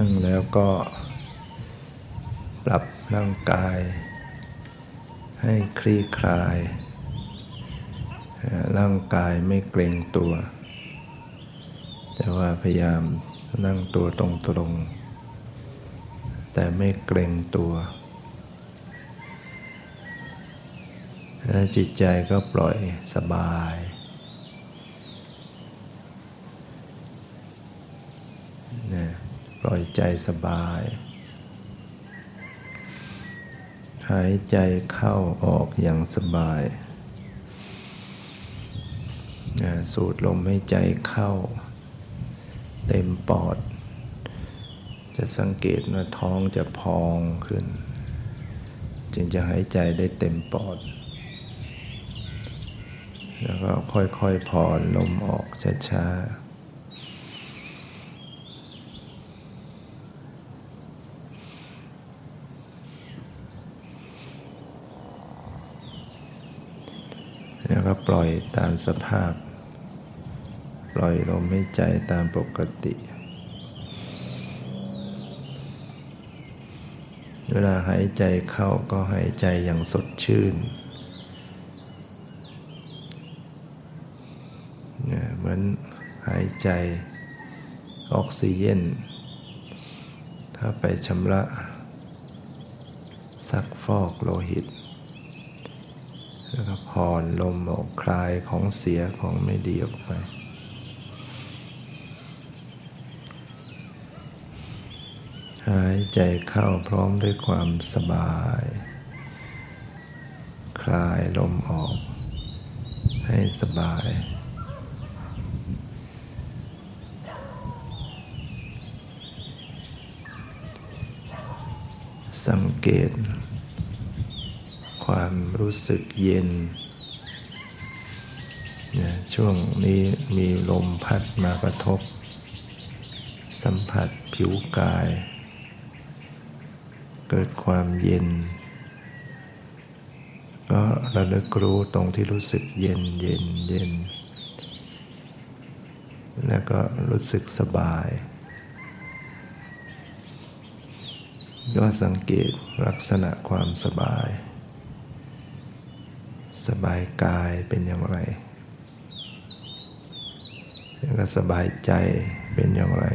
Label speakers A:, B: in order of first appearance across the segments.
A: นั่งแล้วก็ปรับร่างกาย ให้คลี่คลาย ร่างกายไม่เกรงตัว แต่ว่าพยายามนั่งตัวตรงๆ แต่ไม่เกรงตัวแล้วจิตใจก็ปล่อยสบายนะ ปล่อยใจสบาย หายใจเข้าออกอย่างสบายนะสูดลมให้ใจเข้า เต็มปอด จะสังเกตว่าท้องจะพองขึ้น จึงจะหายใจได้เต็มปอด แล้วก็ค่อยๆผ่อนลมออกช้าๆ แล้วก็ปล่อยตามสภาพ ปล่อยลมให้ใจตามปกติ เวลาหายใจเข้าก็หายใจอย่างสดชื่น เหมือนหายใจออกซิเจนถ้าไปชำระซักฟอกโลหิต ผ่อนลมออกคลายของเสียของไม่ดีออกไป หายใจเข้าพร้อมด้วยความสบาย คลายลมออกให้สบาย สังเกตความรู้สึกเย็น นะช่วงนี้มีลมพัดมากระทบ สัมผัสผิวกาย เกิดความเย็น ก็ระลึกรู้ตรงที่รู้สึกเย็นเย็นเย็น แล้วก็รู้สึกสบายก็สังเกตลักษณะความสบาย สบายกายเป็นอย่างไร แล้วก็สบายใจเป็นอย่างไร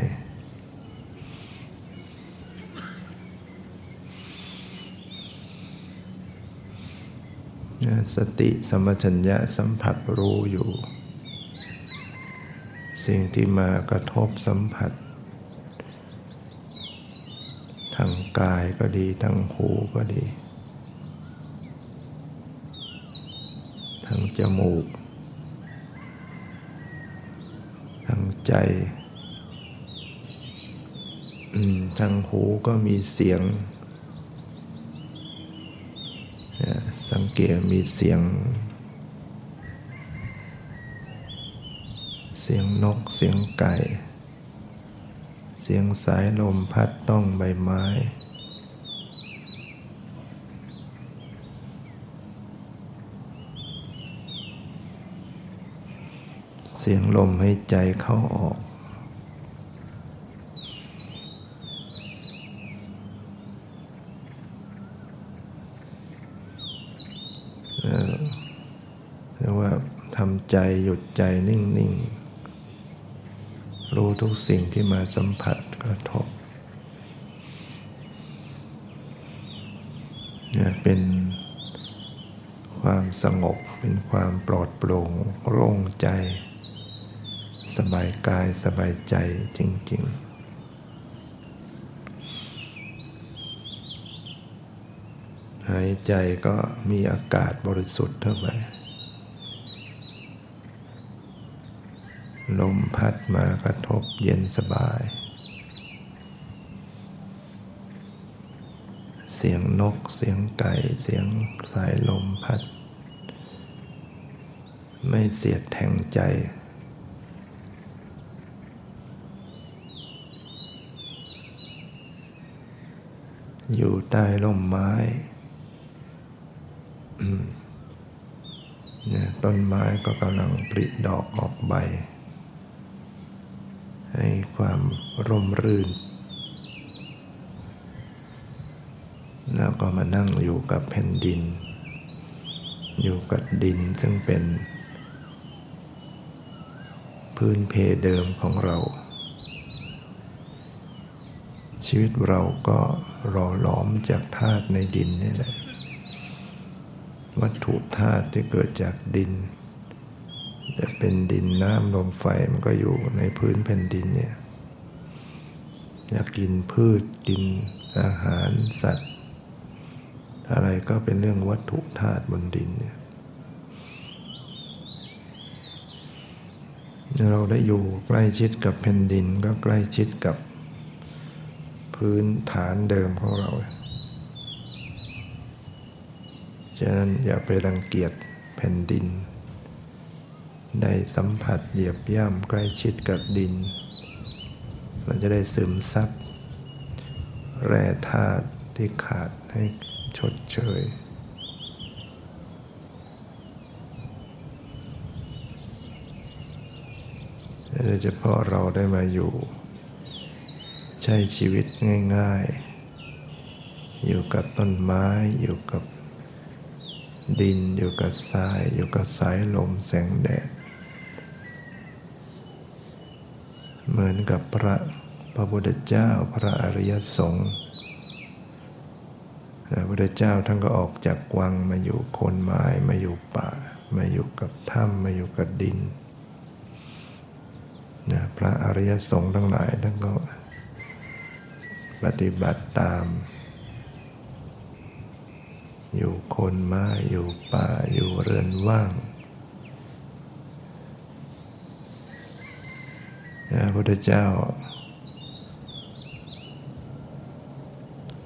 A: สติสมัชัญญะสัมผัสรู้อยู่ สิ่งที่มากระทบสัมผัส ทางกายก็ดีทางหูก็ดี ทางจมูก ทางใจทางหูก็มีเสียง สังเกตมีเสียง เสียงนกเสียงไก่ เสียงสายลมพัดต้องใบไม้ เสียงลมให้ใจเข้าออก เรียกว่าทำใจหยุดใจนิ่ง ๆ รู้ทุกสิ่งที่มาสัมผัสกระทบเนี่ยเป็นความสงบเป็นความปลอดโปร่งโล่งใจ สบายกายสบายใจจริง ๆหายใจก็มีอากาศบริสุทธิ์เท่าไหร่ลมพัดมากระทบเย็นสบาย เสียงนกเสียงไก่เสียงสายลมพัด ไม่เสียดแทงใจ อยู่ใต้ร่มไม้เนี่ยต้นไม้ก็กำลังผลิดอกออกใบ ให้ความร่มรื่น แล้วก็มานั่งอยู่กับแผ่นดิน อยู่กับดินซึ่งเป็น พื้นเพเดิมของเรา ชีวิตเราก็รอหลอมจากธาตุในดินนี่แหละ วัตถุธาตุที่เกิดจากดิน จะเป็นดินน้ำลมไฟมันก็อยู่ในพื้นแผ่นดินเนี่ยอยากกินพืชกินอาหารสัตว์ อะไรก็เป็นเรื่องวัตถุธาตุบนดินเนี่ยเราได้อยู่ใกล้ชิดกับแผ่นดินก็ใกล้ชิดกับ พื้นฐานเดิมของเรา ฉะนั้นอย่าไปรังเกียจแผ่นดิน ได้สัมผัสเหยียบย่ำใกล้ชิดกับดิน มันจะได้ซึมซับแร่ธาตุที่ขาดให้ชดเชยโดยเฉพาะเราได้มาอยู่ ใช้ชีวิตง่าย ๆ อยู่กับต้นไม้อยู่กับดินอยู่กับทรายอยู่กับสายลมแสงแดด เหมือนกับพระพระพุทธเจ้าพระอริยสงฆ์พระพุทธเจ้าท่านก็ออกจากวังมาอยู่โคนไม้มาอยู่ป่า มาอยู่กับถ้ำมาอยู่กับดินนะพระอริยสงฆ์ทั้งหลายท่านก็ ปฏิบัติตาม อยู่คนไม้อยู่ป่าอยู่เรือนว่างพระพุทธเจ้า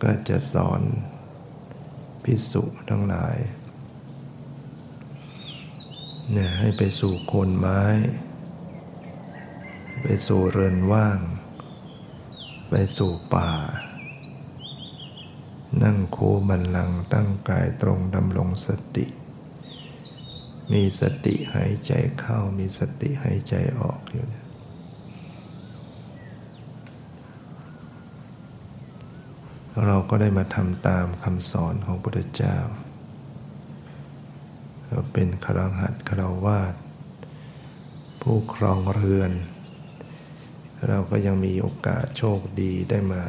A: ก็จะสอนพิสุทั้งหลายเนี่ยให้ไปสู่โคนไม้ ไปสู่เรือนว่าง ไปสู่ป่า นั่งคูบันลังตั้งกายตรงดำรงสติ มีสติหายใจเข้ามีสติหายใจออกอยู่เนี่ยเราก็ได้มาทำตามคำสอนของพระพุทธเจ้า เราเป็นครหัดคราวาสผู้ครองเรือน เราก็ยังมีโอกาสโชคดีได้มา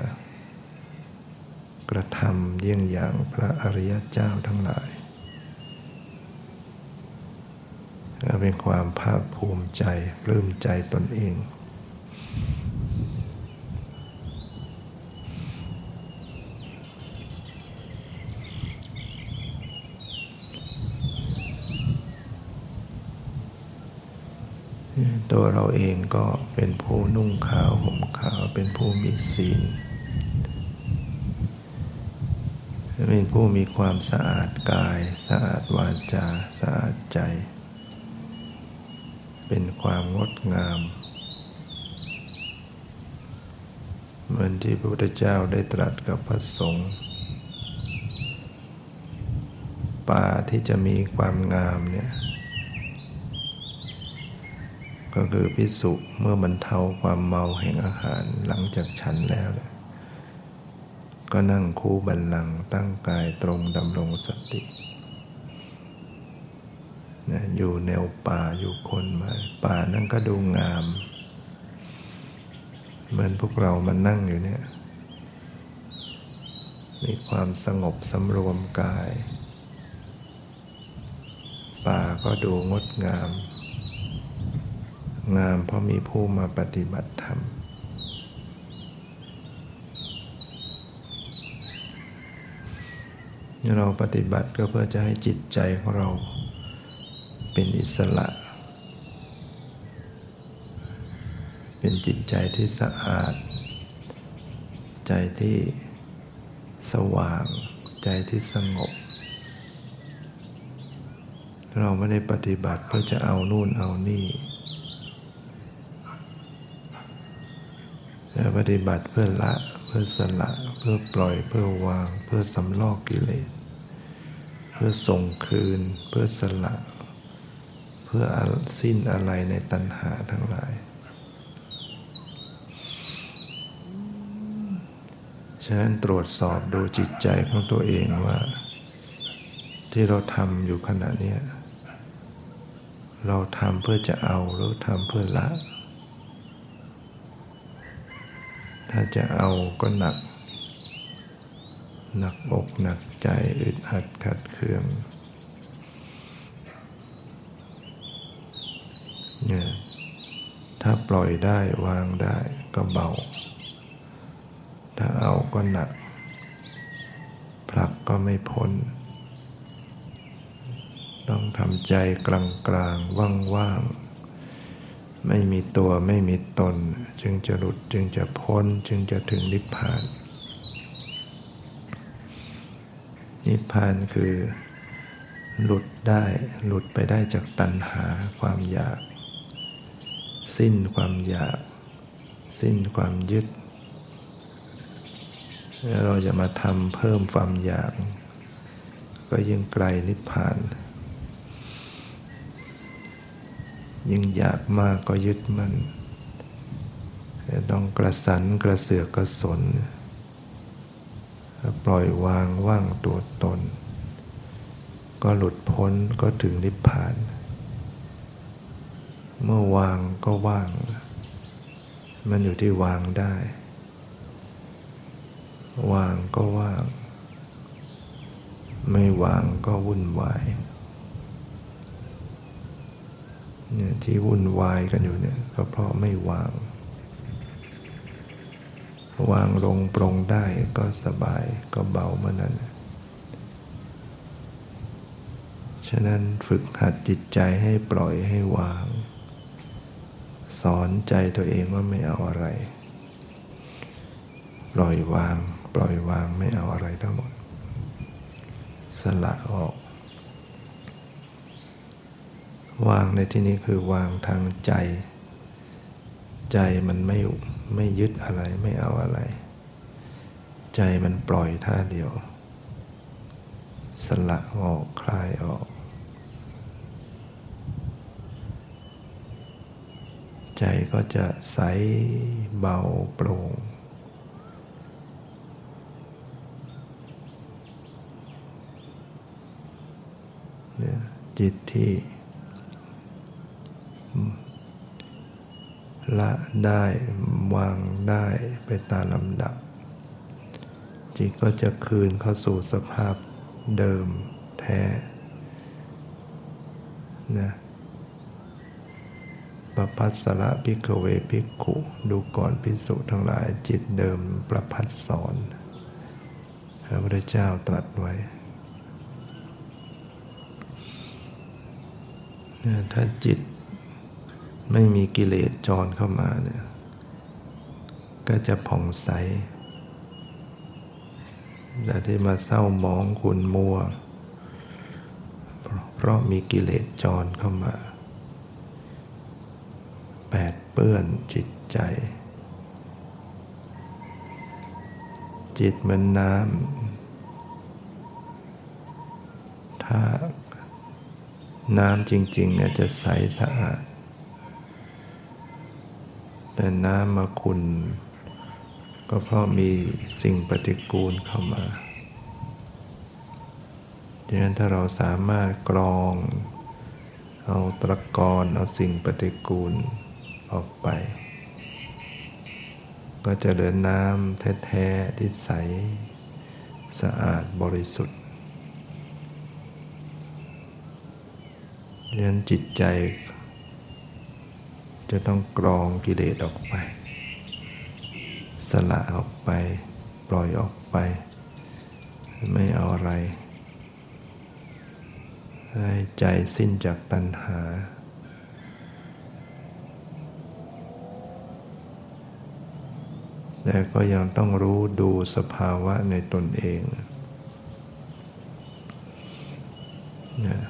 A: กระทำเยี่ยงอย่างพระอริยเจ้าทั้งหลายเป็นความภาคภูมิใจปลื้มใจตนเอง ตัวเราเองก็เป็นผู้นุ่งขาวห่มขาวเป็นผู้มีศีล เป็นผู้มีความสะอาดกาย สะอาดวาจา สะอาดใจ เป็นความงดงาม เหมือนที่พระพุทธเจ้าได้ตรัสกับพระสงฆ์ป่าที่จะมีความงามเนี่ย ก็คือพิสุเมื่อบรรเทาความเมาแห่งอาหารหลังจากฉันแล้ว ก็นั่งคู่บันลังตั้งกายตรงดำรงสตินะอยู่แนวป่าอยู่คนมาป่านั่นก็ดูงาม เหมือนพวกเรามานั่งอยู่เนี่ยมีความสงบสำรวมกาย ป่าก็ดูงดงาม งามเพราะมีผู้มาปฏิบัติธรรม เราปฏิบัติก็เพื่อจะให้จิตใจของเราเป็นอิสระ เป็นจิตใจที่สะอาด ใจที่สว่าง ใจที่สงบเราไม่ได้ปฏิบัติเพื่อจะเอานู่นเอานี่ ปฏิบัติเพื่อละ เพื่อสละ เพื่อปล่อย เพื่อวาง เพื่อสำลอกกิเลส เพื่อส่งคืน เพื่อสละ เพื่อสิ้นอะไรในตัณหาทั้งหลาย ฉะนั้นตรวจสอบดูจิตใจของตัวเองว่า ที่เราทำอยู่ขณะนี้ เราทำเพื่อจะเอาหรือทำเพื่อละ ถ้าจะเอาก็หนัก หนักอกหนักใจอึดอัดขัดเคืองเนี่ยถ้าปล่อยได้วางได้ก็เบา ถ้าเอาก็หนัก ผลักก็ไม่พ้น ต้องทำใจกลางกลางว่างๆ ไม่มีตัวไม่มีตน จึงจะหลุดจึงจะพ้นจึงจะถึงนิพพาน นิพพานคือ หลุดได้หลุดไปได้จากตัณหาความอยาก สิ้นความอยาก สิ้นความยึด เราจะมาทำเพิ่มความอยาก ก็ยิ่งไกลนิพพาน ยิ่งอยากมากก็ยึดมันต้องกระสันกระเสือกกระสน ปล่อยวางว่างตัวตน ก็หลุดพ้นก็ถึงนิพพาน เมื่อวางก็ว่าง มันอยู่ที่วางได้ วางก็ว่าง ไม่วางก็วุ่นวาย เนี่ยที่วุ่นวายกันอยู่เนี่ยก็เพราะไม่วาง วางลงปรงได้ก็สบายก็เบาเมื่อนั้น ฉะนั้นฝึกหัดจิตใจให้ปล่อยให้วาง สอนใจตัวเองว่าไม่เอาอะไร ปล่อยวาง ปล่อยวางไม่เอาอะไรทั้งหมด สละออก วางในที่นี้คือวางทางใจ ใจมันไม่ไม่ยึดอะไรไม่เอาอะไร ใจมันปล่อยท่าเดียว สละออกคลายออก ใจก็จะใสเบาโปร่งเนี่ยจิตที่ ละได้วางได้ไปตามลำดับ จิตก็จะคืนเข้าสู่สภาพเดิมแท้นะประพัสสระพิกเวพิกุดูก่อนพิสุทั้งหลายจิตเดิมประพัสสอนพระพุทธเจ้าตรัสไว้ ถ้าจิต ไม่มีกิเลสจรเข้ามาเนี่ยก็จะผ่องใสแต่ที่มาเศร้ามองคุณมัว เพราะมีกิเลสจรเข้ามาแปดเปื้อนจิตใจ จิตเหมือนน้ำถ้าน้ำจริงๆเนี่ยจะใสสะอาด แต่น้ำมาคุณก็เพราะมีสิ่งปฏิกูลเข้ามาดังนั้นถ้าเราสามารถกรอง เอาตะกอนเอาสิ่งปฏิกูลออกไป ก็จะเหลือน้ำแท้ๆที่ใส สะอาดบริสุทธิ์ดังนั้นจิตใจ จะต้องกรองกิเลสออกไป สละออกไป ปล่อยออกไป ไม่เอาอะไร ให้ใจสิ้นจากตัณหา แต่ก็ยังต้องรู้ดูสภาวะในตนเองนะ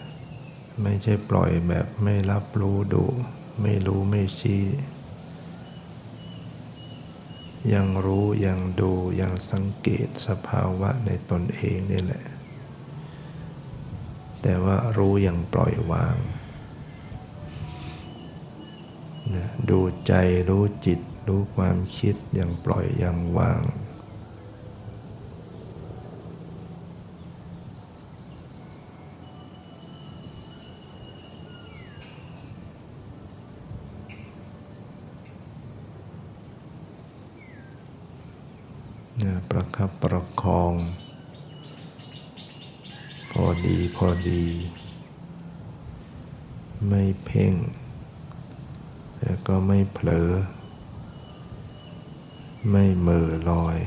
A: ไม่ใช่ปล่อยแบบไม่รับรู้ดู ไม่รู้ไม่ชี้ ยังรู้ยังดูยังสังเกตสภาวะในตนเองนี่แหละ แต่ว่ารู้อย่างปล่อยวางนะดูใจรู้จิตรู้ความคิดอย่างปล่อยอย่างวาง ประ คับประคอง พอดีพอดี ไม่เพ่งแต่ก็ไม่เผลอ ไม่เมื่อลอย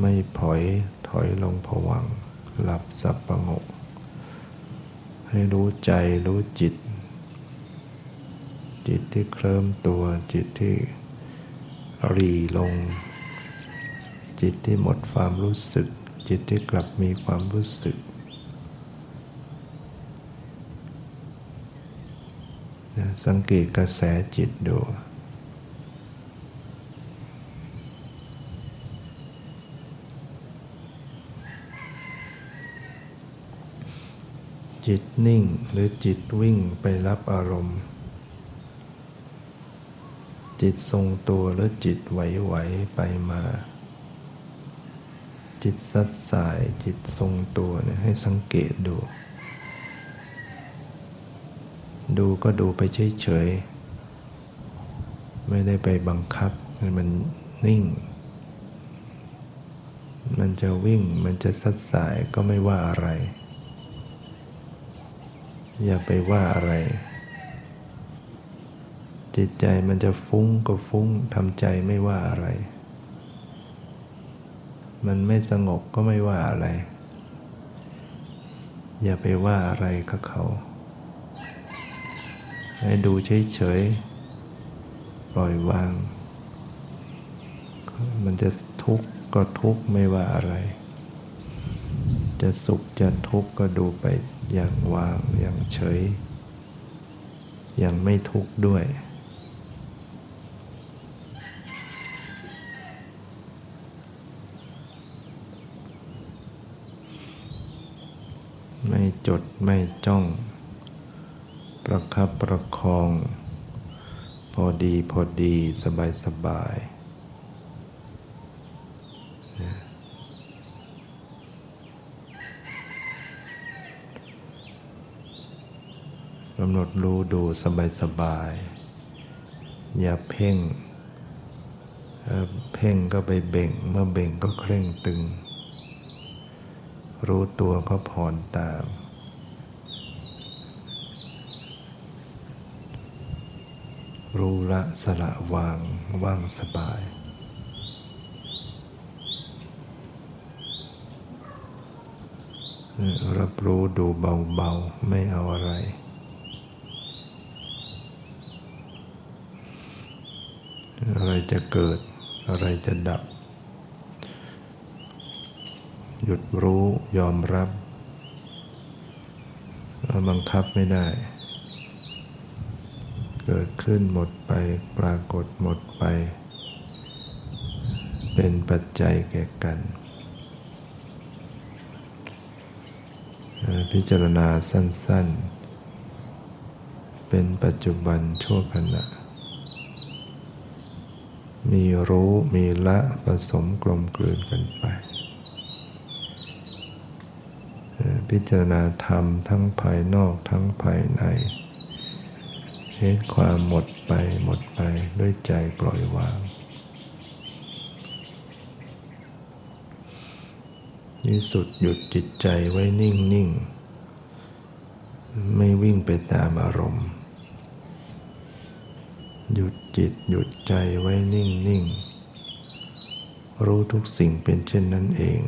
A: ไม่ผอยถอยลงผวัง หลับสับประงก ให้รู้ใจรู้จิต จิตที่เคลิ้มตัวจิตที่รีลง จิตที่หมดความรู้สึก จิตที่กลับมีความรู้สึก สังเกตกระแสจิตดูจิตนิ่งหรือจิตวิ่งไปรับอารมณ์ จิตทรงตัวหรือจิตไหวๆไปมา จิตสัดสายจิตทรงตัวเนี่ยให้สังเกตดู ดูก็ดูไปเฉยๆ ไม่ได้ไปบังคับมันนิ่ง มันจะวิ่งมันจะสัดสายก็ไม่ว่าอะไร อย่าไปว่าอะไร จิตใจมันจะฟุ้งก็ฟุ้งทำใจไม่ว่าอะไร มันไม่สงบก็ไม่ว่าอะไร อย่าไปว่าอะไรกับเขา ให้ดูเฉยๆ ปล่อยวาง มันจะทุกข์ก็ทุกข์ไม่ว่าอะไร จะสุขจะทุกข์ก็ดูไปอย่างวางอย่างเฉย อย่างไม่ทุกข์ด้วย ไม่จดไม่จ้อง ประคับประคอง พอดีพอดีสบายสบายกำหนดรู้ดูสบายสบาย อย่าเพ่ง เพ่งก็ไปเบ่ง เมื่อเบ่งก็เคร่งตึง รู้ตัวก็ผ่อนตาม รู้ละสละวางว่างสบาย รับรู้ดูเบาๆ ไม่เอาอะไรอะไรจะเกิดอะไรจะดับ หยุดรู้ยอมรับบังคับไม่ได้ เกิดขึ้นหมดไปปรากฏหมดไป เป็นปัจจัยแก่กันพิจารณาสั้น ๆ เป็นปัจจุบันชั่วขณะ มีรู้มีละผสมกลมกลืนกันไป พิจารณาธรรมทั้งภายนอกทั้งภายในเห็นความหมดไปหมดไปด้วยใจปล่อยวางที่สุดหยุดจิตใจไว้นิ่งนิ่งไม่วิ่งไปตามอารมณ์ หยุดจิตหยุดใจไว้นิ่งนิ่งรู้ทุกสิ่งเป็นเช่นนั้นเอง